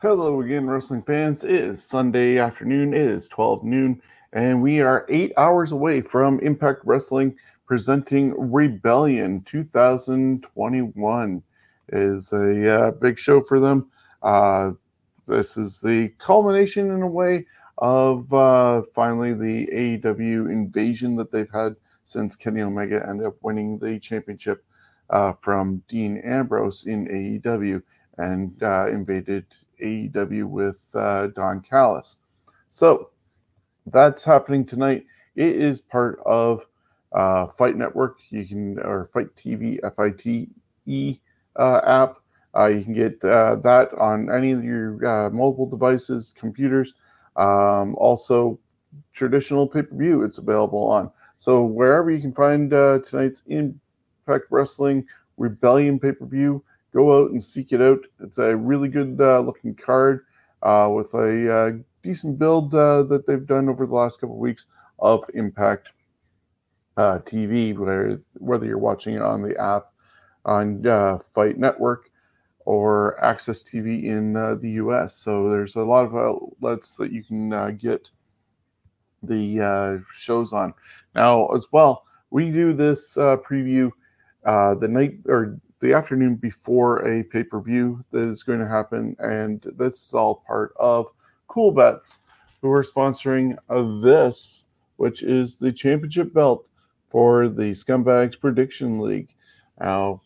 Hello again, wrestling fans. It is Sunday afternoon. It is 12 noon, and we are eight hours away from Impact Wrestling presenting Rebellion 2021. It is a uh, big show for them. Uh, this is the culmination, in a way, of uh, finally the AEW invasion that they've had since Kenny Omega ended up winning the championship uh, from Dean Ambrose in AEW and uh, invaded AEW with uh, Don Callis. So that's happening tonight. It is part of uh, Fight Network. You can or FITE TV, F I T E uh, app. Uh, you can get uh, that on any of your mobile devices, computers. Um, also, traditional pay per view. It's available on. So wherever you can find tonight's Impact Wrestling Rebellion pay per view, go out and seek it out. It's a really good uh, looking card uh, with a uh, decent build uh, that they've done over the last couple of weeks of Impact uh, TV, where, whether you're watching it on the app on uh, Fight Network or AXS TV in the US. So there's a lot of outlets that you can get the shows on. Now, as well, we do this preview the night or the afternoon before a pay per view that is going to happen. And this is all part of CoolBets, who are sponsoring this, which is the championship belt for the Scumbags Prediction League. Now,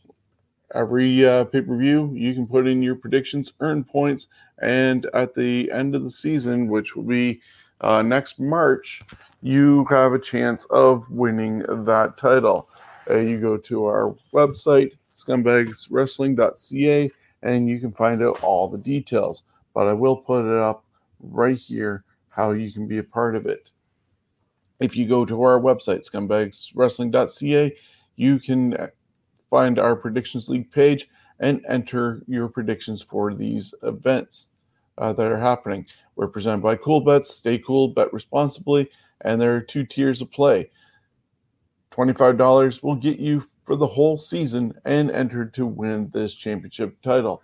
every uh, pay per view, you can put in your predictions, earn points, and at the end of the season, which will be uh, next March, you have a chance of winning that title. Uh, you go to our website, scumbagswrestling.ca, and you can find out all the details. But I will put it up right here how you can be a part of it. If you go to our website, scumbagswrestling.ca, you can find our predictions league page and enter your predictions for these events uh, that are happening. We're presented by CoolBets. Stay cool, bet responsibly, and there are two tiers of play. $25 will get you for the whole season and entered to win this championship title.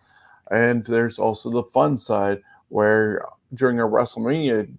And there's also the fun side where during our WrestleMania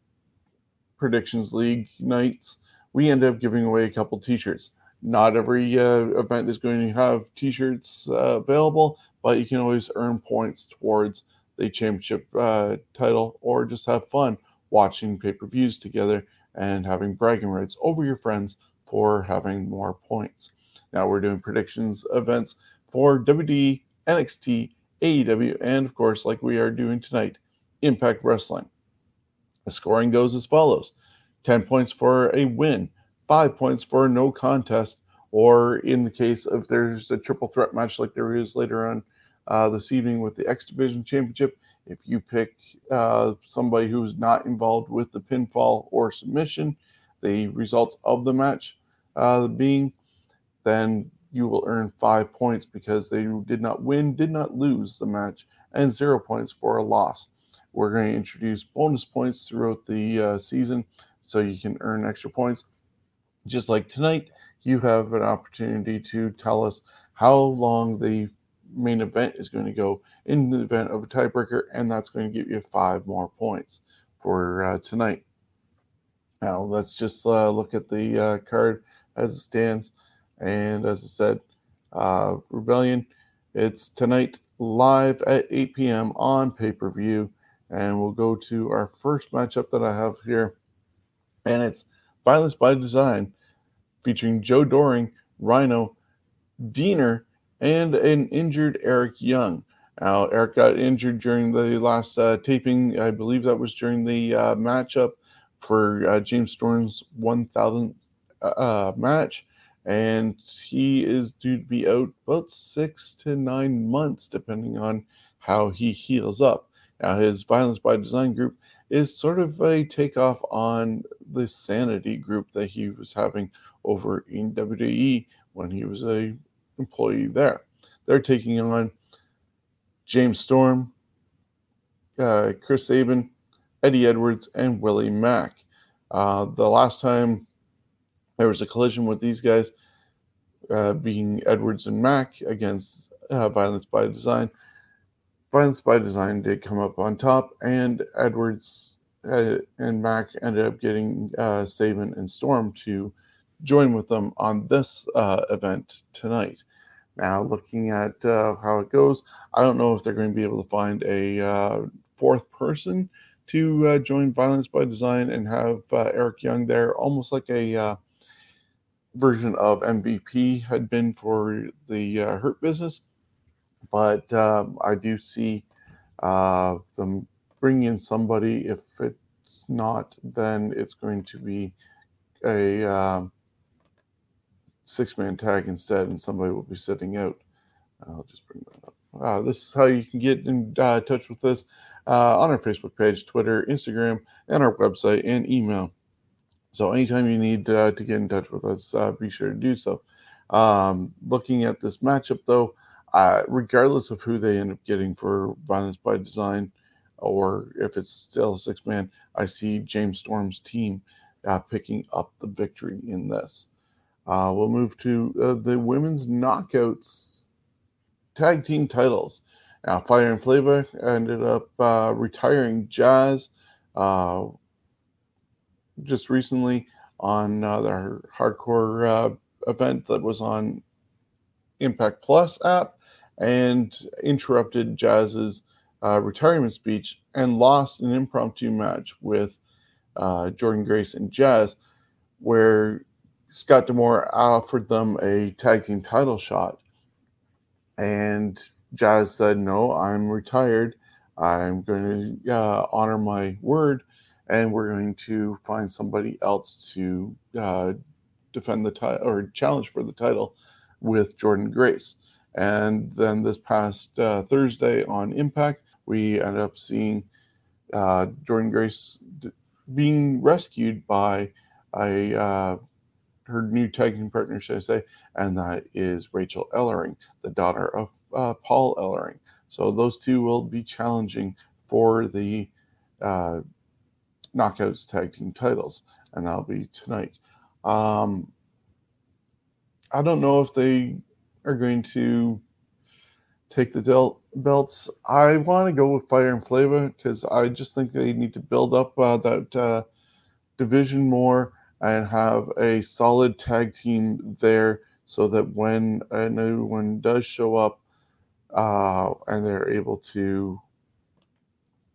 predictions league nights, we end up giving away a couple t-shirts. Not every uh, event is going to have t-shirts uh, available, but you can always earn points towards the championship uh, title or just have fun watching pay-per-views together and having bragging rights over your friends for having more points. Now we're doing predictions events for WWE, NXT, AEW, and of course, like we are doing tonight, Impact Wrestling. The scoring goes as follows 10 points for a win, 5 points for a no contest, or in the case of there's a triple threat match like there is later on uh, this evening with the X Division Championship, if you pick uh, somebody who's not involved with the pinfall or submission, the results of the match uh, being then you will earn five points because they did not win, did not lose the match, and zero points for a loss. We're going to introduce bonus points throughout the uh, season so you can earn extra points. Just like tonight, you have an opportunity to tell us how long the main event is going to go in the event of a tiebreaker, and that's going to give you five more points for uh, tonight. Now, let's just uh, look at the uh, card as it stands. And as I said, uh, Rebellion, it's tonight live at 8 p.m. on pay per view. And we'll go to our first matchup that I have here. And it's Violence by Design featuring Joe Doering, Rhino, Deaner, and an injured Eric Young. Now, Eric got injured during the last uh, taping. I believe that was during the uh, matchup for uh, James Storm's 1000th uh, match and he is due to be out about six to nine months, depending on how he heals up. Now, his Violence by Design group is sort of a takeoff on the Sanity group that he was having over in WWE when he was a employee there. They're taking on James Storm, uh, Chris Sabin, Eddie Edwards, and Willie Mack. Uh, the last time there was a collision with these guys, uh, being Edwards and Mack against uh, Violence by Design, Violence by Design did come up on top, and Edwards uh, and Mack ended up getting uh, Sabin and Storm to join with them on this uh, event tonight. Now, looking at uh, how it goes, I don't know if they're going to be able to find a uh, fourth person to uh, join Violence by Design and have uh, Eric Young there, almost like a uh, version of MVP had been for the uh, Hurt Business. But um, I do see them bringing in somebody. If it's not, then it's going to be a um, six man tag instead, and somebody will be sitting out. I'll just bring that up. Uh, this is how you can get in uh, touch with us uh, on our Facebook page, Twitter, Instagram, and our website and email. So anytime you need uh, to get in touch with us, uh, be sure to do so. Um, looking at this matchup, though, uh, regardless of who they end up getting for Violence by Design, or if it's still six man, I see James Storm's team picking up the victory in this. Uh, we'll move to uh, the women's knockouts tag team titles. Now, Fire and Flavor ended up uh, retiring Jazz uh, just recently on uh, their hardcore uh, event that was on Impact Plus app and interrupted Jazz's retirement speech and lost an impromptu match with Jordynne Grace and Jazz, where Scott D'Amore offered them a tag team title shot. And Jazz said, No, I'm retired. I'm going to uh, honor my word, and we're going to find somebody else to uh, defend the title or challenge for the title with Jordynne Grace. And then this past uh, Thursday on Impact, we ended up seeing uh, Jordynne Grace d- being rescued by a uh, her new tag team partner, should I say, and that is Rachel Ellering, the daughter of uh, Paul Ellering. So those two will be challenging for the uh, Knockouts tag team titles, and that'll be tonight. Um, I don't know if they are going to take the del- belts. I want to go with Fire and Flavor because I just think they need to build up uh, that uh, division more and have a solid tag team there so that when a new one does show up uh, and they're able to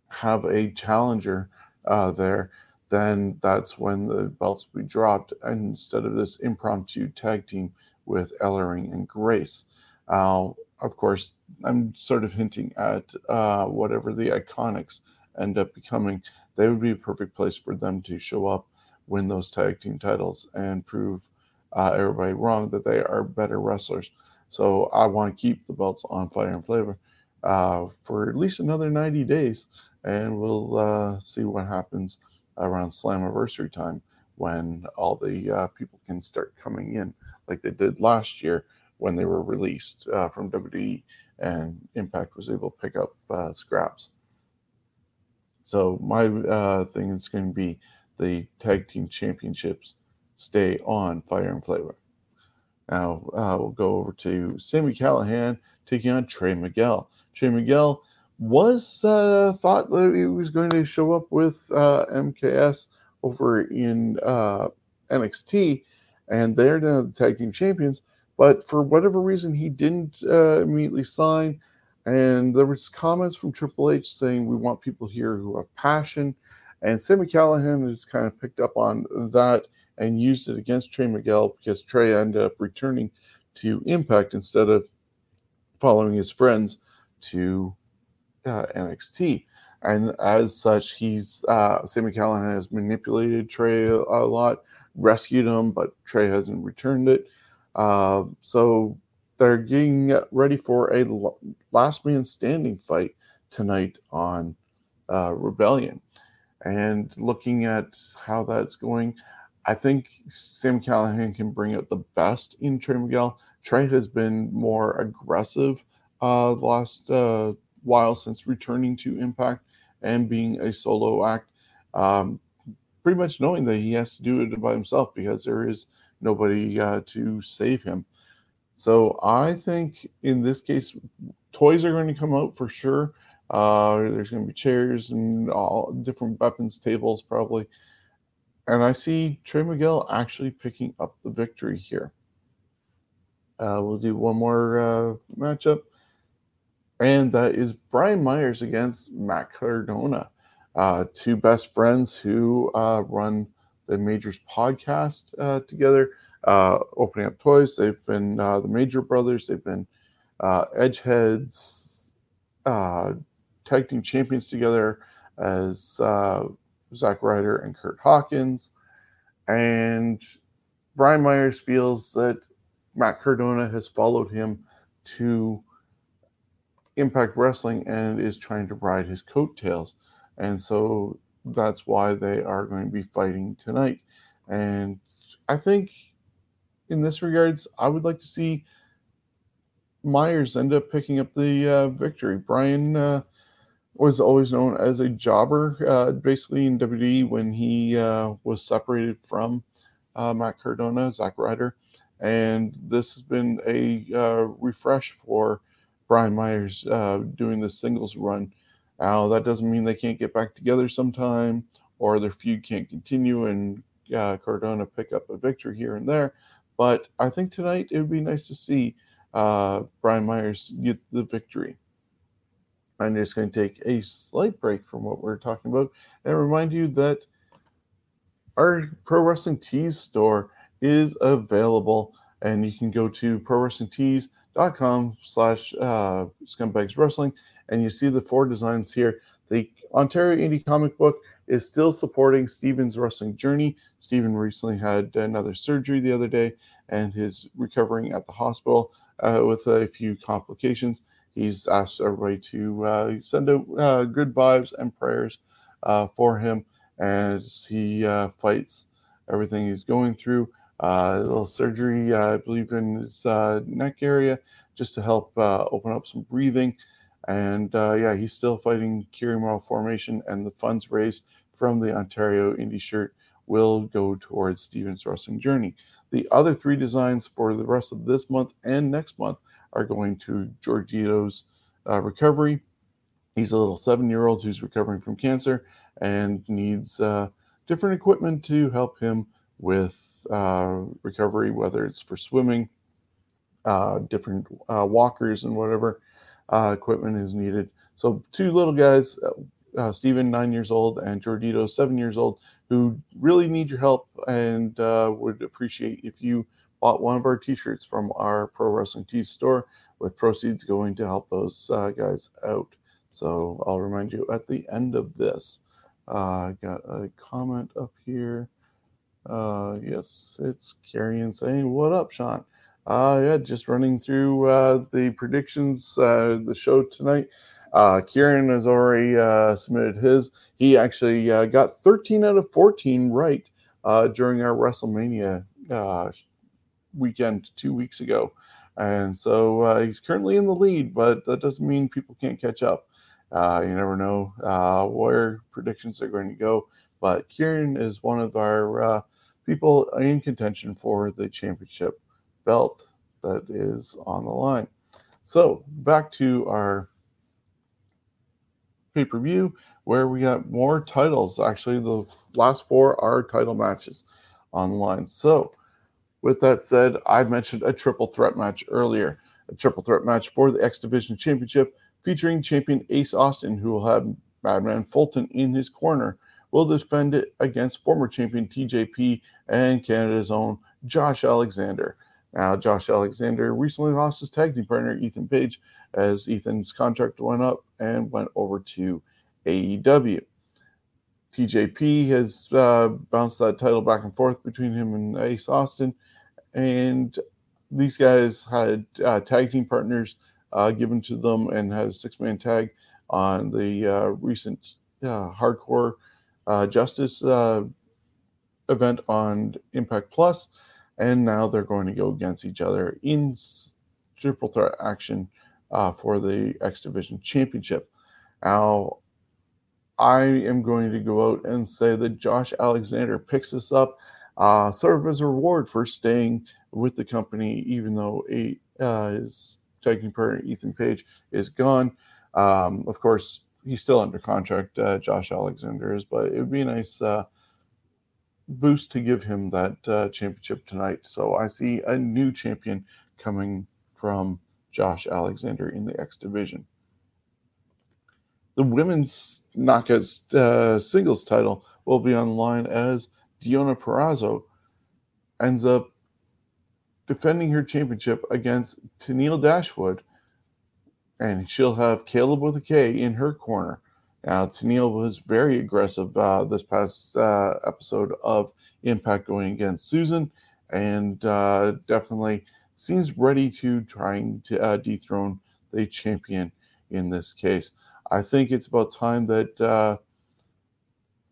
have a challenger uh, there, then that's when the belts will be dropped instead of this impromptu tag team with Ellering and Grace. Uh, of course, I'm sort of hinting at uh, whatever the Iconics end up becoming. They would be a perfect place for them to show up win those tag team titles and prove uh, everybody wrong that they are better wrestlers. So I want to keep the belts on Fire and Flavor uh, for at least another 90 days, and we'll uh, see what happens around Slammiversary time when all the uh, people can start coming in like they did last year when they were released uh, from WWE and Impact was able to pick up uh, scraps. So my thing is going to be the tag team championships stay on Fire and Flavor. Now uh, we'll go over to Sami Callihan taking on Trey Miguel. Trey Miguel was uh, thought that he was going to show up with uh, MSK over in uh, NXT, and they're now the tag team champions. But for whatever reason, he didn't uh, immediately sign. And there was comments from Triple H saying we want people here who have passion and Sami Callihan has kind of picked up on that and used it against Trey Miguel because Trey ended up returning to Impact instead of following his friends to uh, NXT. And as such, he's uh, Sami Callihan has manipulated Trey a, lot, rescued him, but Trey hasn't returned it. Uh, so they're getting ready for a last man standing fight tonight on uh, Rebellion. And looking at how that's going, I think Sam Callihan can bring out the best in Trey Miguel. Trey has been more aggressive uh, last uh, while since returning to Impact and being a solo act, um, pretty much knowing that he has to do it by himself because there is nobody uh, to save him. So I think in this case, toys are going to come out for sure. Uh, there's going to be chairs and all different weapons tables probably. And I see Trey Miguel actually picking up the victory here. Uh, we'll do one more uh, matchup, and that is Brian Myers against Matt Cardona, uh, two best friends who uh, run the Majors podcast uh, together, uh, opening up toys. They've been the Major Brothers. They've been Edgeheads, tag team champions together as Zack Ryder and Kurt Hawkins. And Brian Myers feels that Matt Cardona has followed him to Impact Wrestling and is trying to ride his coattails. And so that's why they are going to be fighting tonight. And I think in this regards, I would like to see Myers end up picking up the uh, victory. Brian uh, was always known as a jobber, uh, basically in WWE when he uh, was separated from uh, Matt Cardona, Zack Ryder, and this has been a uh, refresh for Brian Myers uh, doing the singles run. Now that doesn't mean they can't get back together sometime, or their feud can't continue and uh, Cardona pick up a victory here and there. But I think tonight it would be nice to see Brian Myers get the victory. I'm just going to take a slight break from what we're talking about and remind you that our Pro Wrestling Tees store is available, and you can go to prowrestlingtees.com slash uh, scumbags wrestling, and you see the four designs here. The Ontario Indie Comic Book is still supporting Steven's wrestling journey. Steven recently had another surgery the other day, and is recovering at the hospital uh, with a few complications he's asked everybody to uh, send out uh, good vibes and prayers uh, for him as he uh, fights everything he's going through. Uh, a little surgery, uh, I believe, in his neck area just to help open up some breathing. And yeah, he's still fighting Chiari malformation, and the funds raised from the Ontario Indie shirt will go towards Steven's wrestling journey. The other three designs for the rest of this month and next month are going to Giorgito's uh, recovery. He's a little seven year old who's recovering from cancer and needs uh, different equipment to help him with uh, recovery, whether it's for swimming, uh, different uh, walkers, and whatever uh, equipment is needed. So, two little guys, uh, Stephen, nine years old, and Jordito, seven years old, who really need your help and would appreciate if you bought one of our t-shirts from our pro wrestling tees store with proceeds going to help those uh, guys out so i'll remind you at the end of this uh, i got a comment up here uh, yes it's Kieran saying what up sean uh, yeah just running through uh, the predictions uh, the show tonight uh, Kieran has already uh, submitted his. He actually uh, got 13 out of 14 right uh, during our WrestleMania uh, weekend two weeks ago. And so uh, he's currently in the lead, but that doesn't mean people can't catch up. Uh, you never know uh, where predictions are going to go. But Kieran is one of our uh, people in contention for the championship belt that is on the line. So back to our pay per view where we got more titles. Actually, the last four are title matches on the line. So with that said, I mentioned a triple threat match earlier. A triple threat match for the X Division Championship featuring champion Ace Austin, who will have Madman Fulton in his corner, will defend it against former champion TJP and Canada's own Josh Alexander. Now, Josh Alexander recently lost his tag team partner, Ethan Page, as Ethan's contract went up and went over to AEW. TJP has uh, bounced that title back and forth between him and Ace Austin, and these guys had uh, tag team partners uh, given to them and had a six man tag on the uh, recent uh, hardcore uh, justice uh, event on Impact Plus, and now they're going to go against each other in triple threat action uh, for the X Division Championship. Now, I am going to go out and say that Josh Alexander picks this up uh, sort of as a reward for staying with the company, even though a, uh, his taking partner Ethan Page is gone. Um, of course, he's still under contract, uh, Josh Alexander is, but it would be a nice uh, boost to give him that uh, championship tonight. So I see a new champion coming from Josh Alexander in the X division. The women's knockout uh, singles title will be on line as Deonna Purrazzo ends up defending her championship against Tenille Dashwood, and she'll have Kaleb with a K in her corner. Now, Tenille was very aggressive uh, this past uh, episode of Impact going against Susan, and uh, definitely seems ready to trying to uh, dethrone the champion in this case. I think it's about time that uh,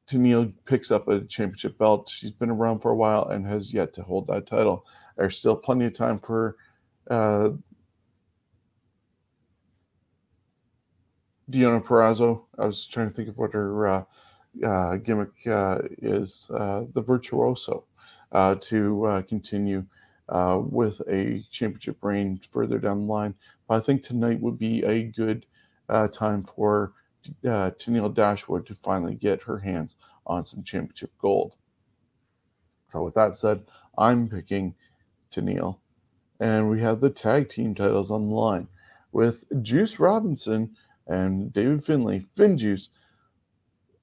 Tenille picks up a championship belt. She's been around for a while and has yet to hold that title. There's still plenty of time for Deonna Purrazzo. I was trying to think of what her uh, uh, gimmick uh, is, uh, the Virtuoso, uh, to continue with a championship reign further down the line. But I think tonight would be a good time for uh, Tenille Dashwood to finally get her hands on some championship gold. So, with that said, I'm picking Tenille. And we have the tag team titles on the line with Juice Robinson and David Finlay, FinJuice,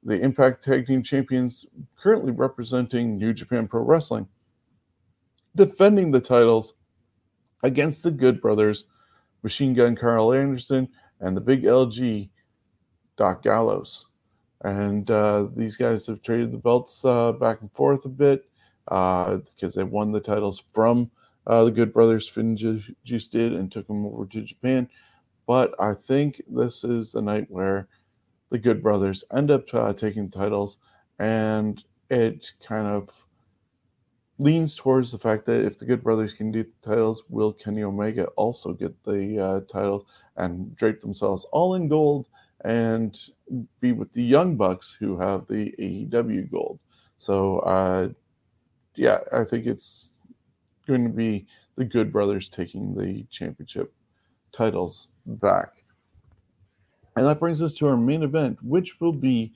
the Impact Tag Team Champions, currently representing New Japan Pro Wrestling, defending the titles against the Good Brothers, Machine Gun Karl Anderson, and the Big LG Doc Gallows. And uh, these guys have traded the belts uh, back and forth a bit because uh, they won the titles from uh, the Good Brothers. FinJuice did and took them over to Japan. But I think this is the night where the Good Brothers end up uh, taking titles, and it kind of leans towards the fact that if the Good Brothers can do the titles, will Kenny Omega also get the uh, title and drape themselves all in gold and be with the Young Bucks who have the AEW gold. So, uh, yeah, I think it's going to be the Good Brothers taking the championship titles back. And that brings us to our main event, which will be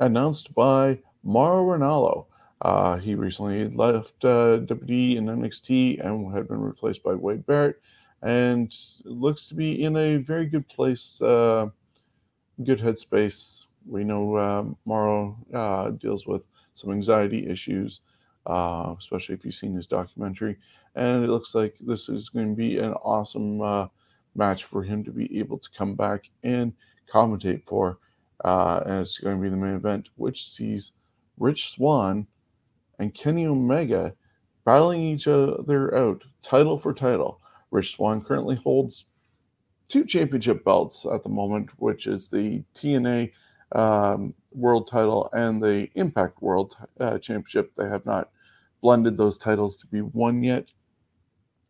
announced by Mauro Ranallo. Uh, he recently left uh, WWE and NXT and had been replaced by Wade Barrett and looks to be in a very good place, uh, good headspace. We know uh, uh, deals with some anxiety issues, uh, especially if you've seen his documentary. And it looks like this is going to be an awesome uh, match for him to be able to come back and commentate for. Uh, and it's going to be the main event, which sees Rich Swann and Kenny Omega battling each other out, title for title. Rich Swann currently holds two championship belts at the moment, which is the TNA um, World title and the Impact World uh, Championship. They have not blended those titles to be one yet,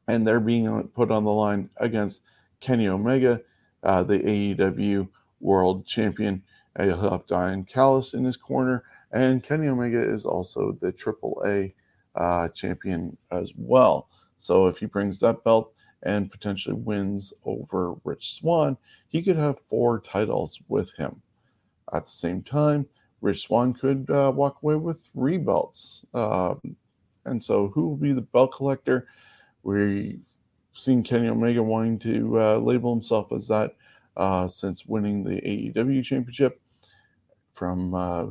and they're being put on the line against Kenny Omega, uh, the AEW World Champion. Uh, he'll have Don Callis in his corner, and Kenny Omega is also the AAA uh, champion as well. So if he brings that belt and potentially wins over Rich Swann, he could have four titles with him. At the same time, Rich Swann could uh, walk away with three belts. Um, and so, who will be the belt collector? We've seen Kenny Omega wanting to uh, label himself as that uh, since winning the AEW championship from uh,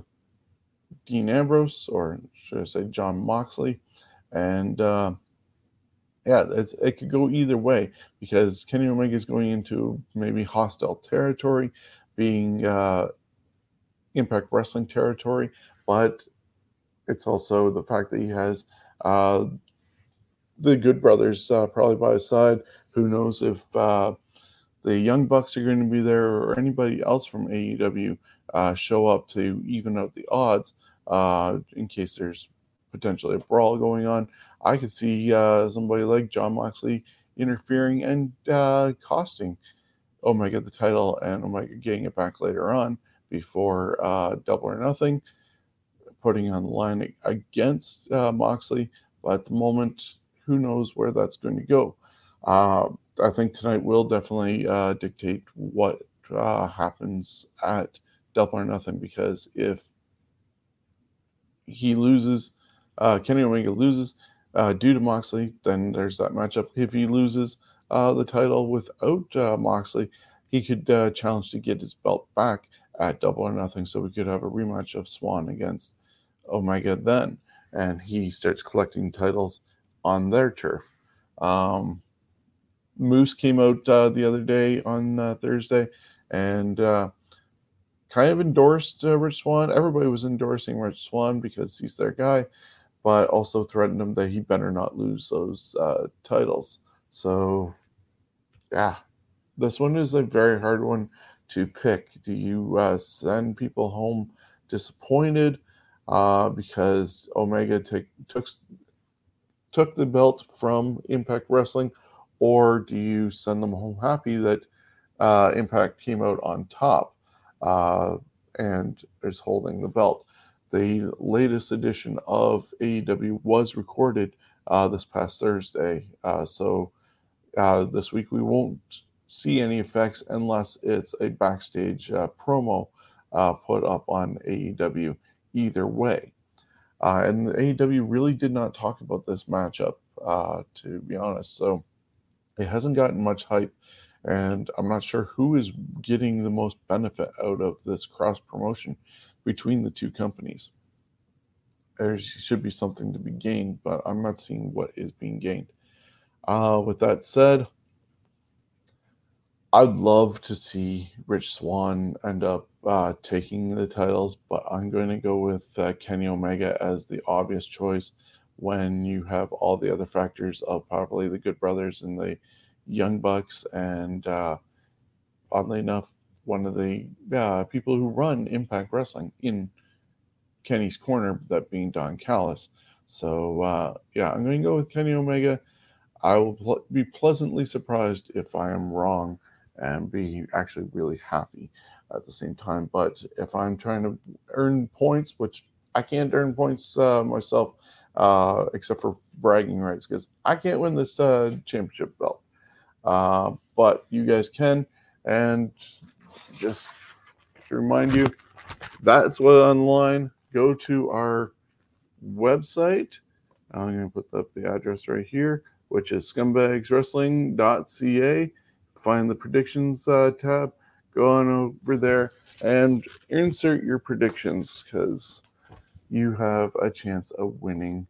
Dean Ambrose, or should I say Jon Moxley. And uh, yeah, it could go either way because Kenny Omega is going into maybe hostile territory, being uh, Impact Wrestling territory, but it's also the fact that he has uh, the Good Brothers uh, probably by his side. Who knows if uh, the Young Bucks are going to be there or anybody else from AEW uh, show up to even out the odds uh, in case there's potentially a brawl going on. I could see uh, somebody like Jon Moxley interfering and costing Omega the title and Omega getting it back later on before uh, Double or Nothing, putting on the line against uh, Moxley. But at the moment, who knows where that's going to go? Uh, I think tonight will definitely uh, dictate what uh, happens at Double or Nothing because if he loses, uh, Kenny Omega loses due to Moxley, then there's that matchup. If he loses the title without Moxley, he could challenge to get his belt back at Double or Nothing. So we could have a rematch of Swann against Omega then, and he starts collecting titles on their turf. Um, Moose came out uh, the other day on uh, Thursday and uh, kind of endorsed uh, Rich Swann. Everybody was endorsing Rich Swann because he's their guy, but also threatened him that he better not lose those uh, titles. So, yeah, this one is a very hard one to pick. Do you uh, send people home disappointed because Omega take, took took the belt from Impact Wrestling? or do you send them home happy that uh, Impact came out on top uh, and is holding the belt? The latest edition of AEW was recorded uh, this past Thursday, uh, so uh, this week we won't see any effects unless it's a backstage uh, promo put up on AEW. Either way. Uh, and AEW really did not talk about this matchup, to be honest. So it hasn't gotten much hype, and I'm not sure who is getting the most benefit out of this cross promotion between the two companies. There should be something to be gained, but I'm not seeing what is being gained. Uh, with that said, I'd love to see Rich Swann end up uh, taking the titles, but I'm going to go with uh, Kenny Omega as the obvious choice when you have all the other factors of probably the Good Brothers and the Young Bucks, and uh, oddly enough, one of the uh, people who run Impact Wrestling in Kenny's corner, that being Don Callis. So uh, yeah, I'm going to go with Kenny Omega. I will pl- be pleasantly surprised if I am wrong and be actually really happy at the same time. But if I'm trying to earn points, which I can't earn points uh, myself, uh, except for bragging rights because I can't win this uh, championship belt. Uh, but you guys can. And just to remind you, that's what online. Go to our website. I'm going to put up the address right here, which is scumbagswrestling.ca. Find the predictions uh, tab. Go on over there and insert your predictions because you have a chance of winning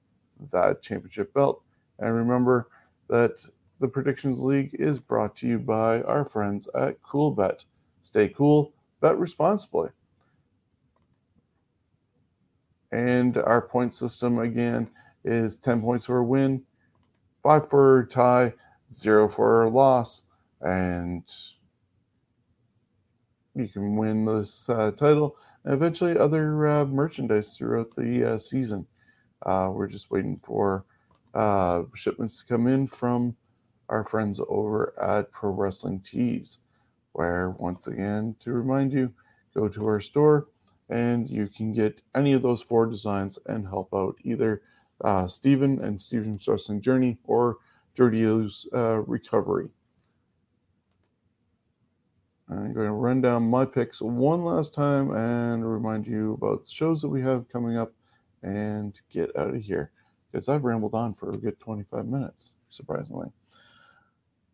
that championship belt. And remember that the Predictions League is brought to you by our friends at CoolBet. Stay cool, bet responsibly. And our point system again is 10 points for a win, 5 for a tie, 0 for a loss. And you can win this uh, title and eventually other uh, merchandise throughout the uh, season. Uh, we're just waiting for uh, shipments to come in from our friends over at Pro Wrestling Tees, where once again, to remind you, go to our store and you can get any of those four designs and help out either uh, Stephen and Stephen's Wrestling Journey or Jordio's uh, Recovery. I'm going to run down my picks one last time and remind you about shows that we have coming up and get out of here because I've rambled on for a good 25 minutes, surprisingly.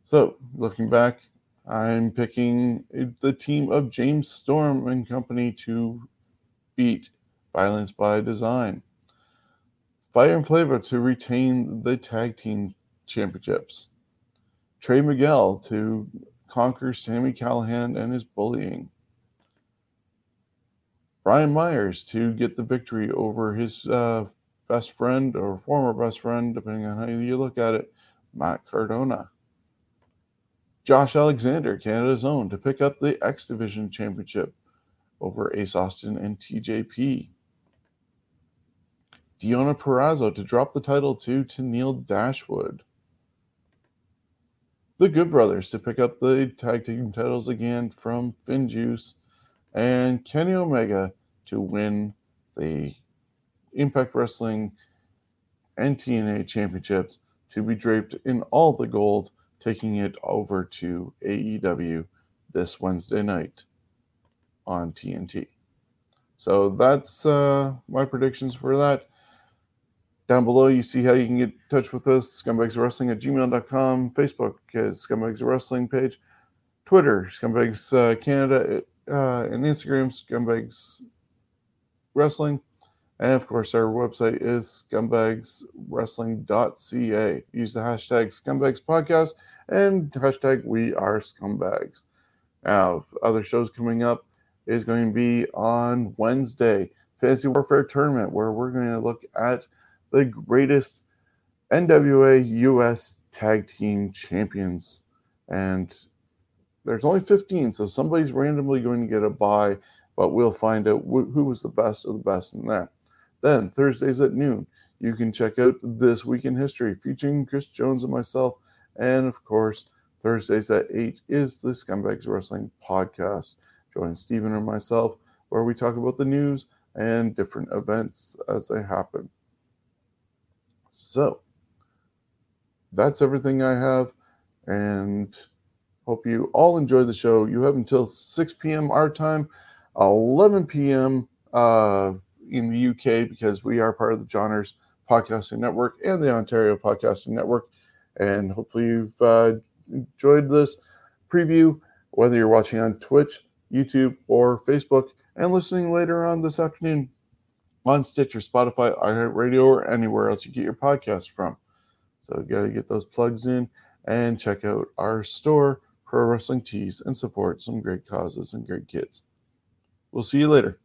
So, looking back, I'm picking the team of James Storm and company to beat Violence by Design. Fire and Flavor to retain the tag team championships. Trey Miguel to conquer Sami Callihan and his bullying. Brian Myers to get the victory over his uh, best friend or former best friend, depending on how you look at it, Matt Cardona. Josh Alexander, Canada's own, to pick up the X Division Championship over Ace Austin and TJP. Deonna Purrazzo to drop the title to Tenille Dashwood. The Good Brothers to pick up the tag team titles again from FinJuice, and Kenny Omega to win the Impact Wrestling and TNA championships to be draped in all the gold, taking it over to AEW this Wednesday night on TNT. So that's uh, my predictions for that. Down below, you see how you can get in touch with us scumbags wrestling at gmail.com, Facebook is Scumbags Wrestling page, Twitter, Scumbags uh, Canada, uh, and Instagram, Scumbags Wrestling. And of course, our website is scumbagswrestling.ca. Use the hashtag scumbags podcast and hashtag we are scumbags. Now, other shows coming up is going to be on Wednesday, Fantasy Warfare Tournament, where we're going to look at the greatest NWA US Tag Team Champions. And there's only 15, so somebody's randomly going to get a bye, but we'll find out wh- who was the best of the best in that. Then, Thursdays at noon, you can check out This Week in History featuring Chris Jones and myself. And of course, Thursdays at 8 is the Scumbags Wrestling Podcast. Join Stephen and myself where we talk about the news and different events as they happen. So that's everything I have, and hope you all enjoy the show. You have until 6 p.m. our time, 11 p.m. Uh, in the UK because we are part of the Johners Podcasting Network and the Ontario Podcasting Network. And hopefully you've uh, enjoyed this preview, whether you're watching on Twitch, YouTube, or Facebook, and listening later on this afternoon on Stitcher, Spotify, iHeartRadio, or anywhere else you get your podcast from. So you got to get those plugs in and check out our store, Pro Wrestling Tees, and support some great causes and great kids. We'll see you later.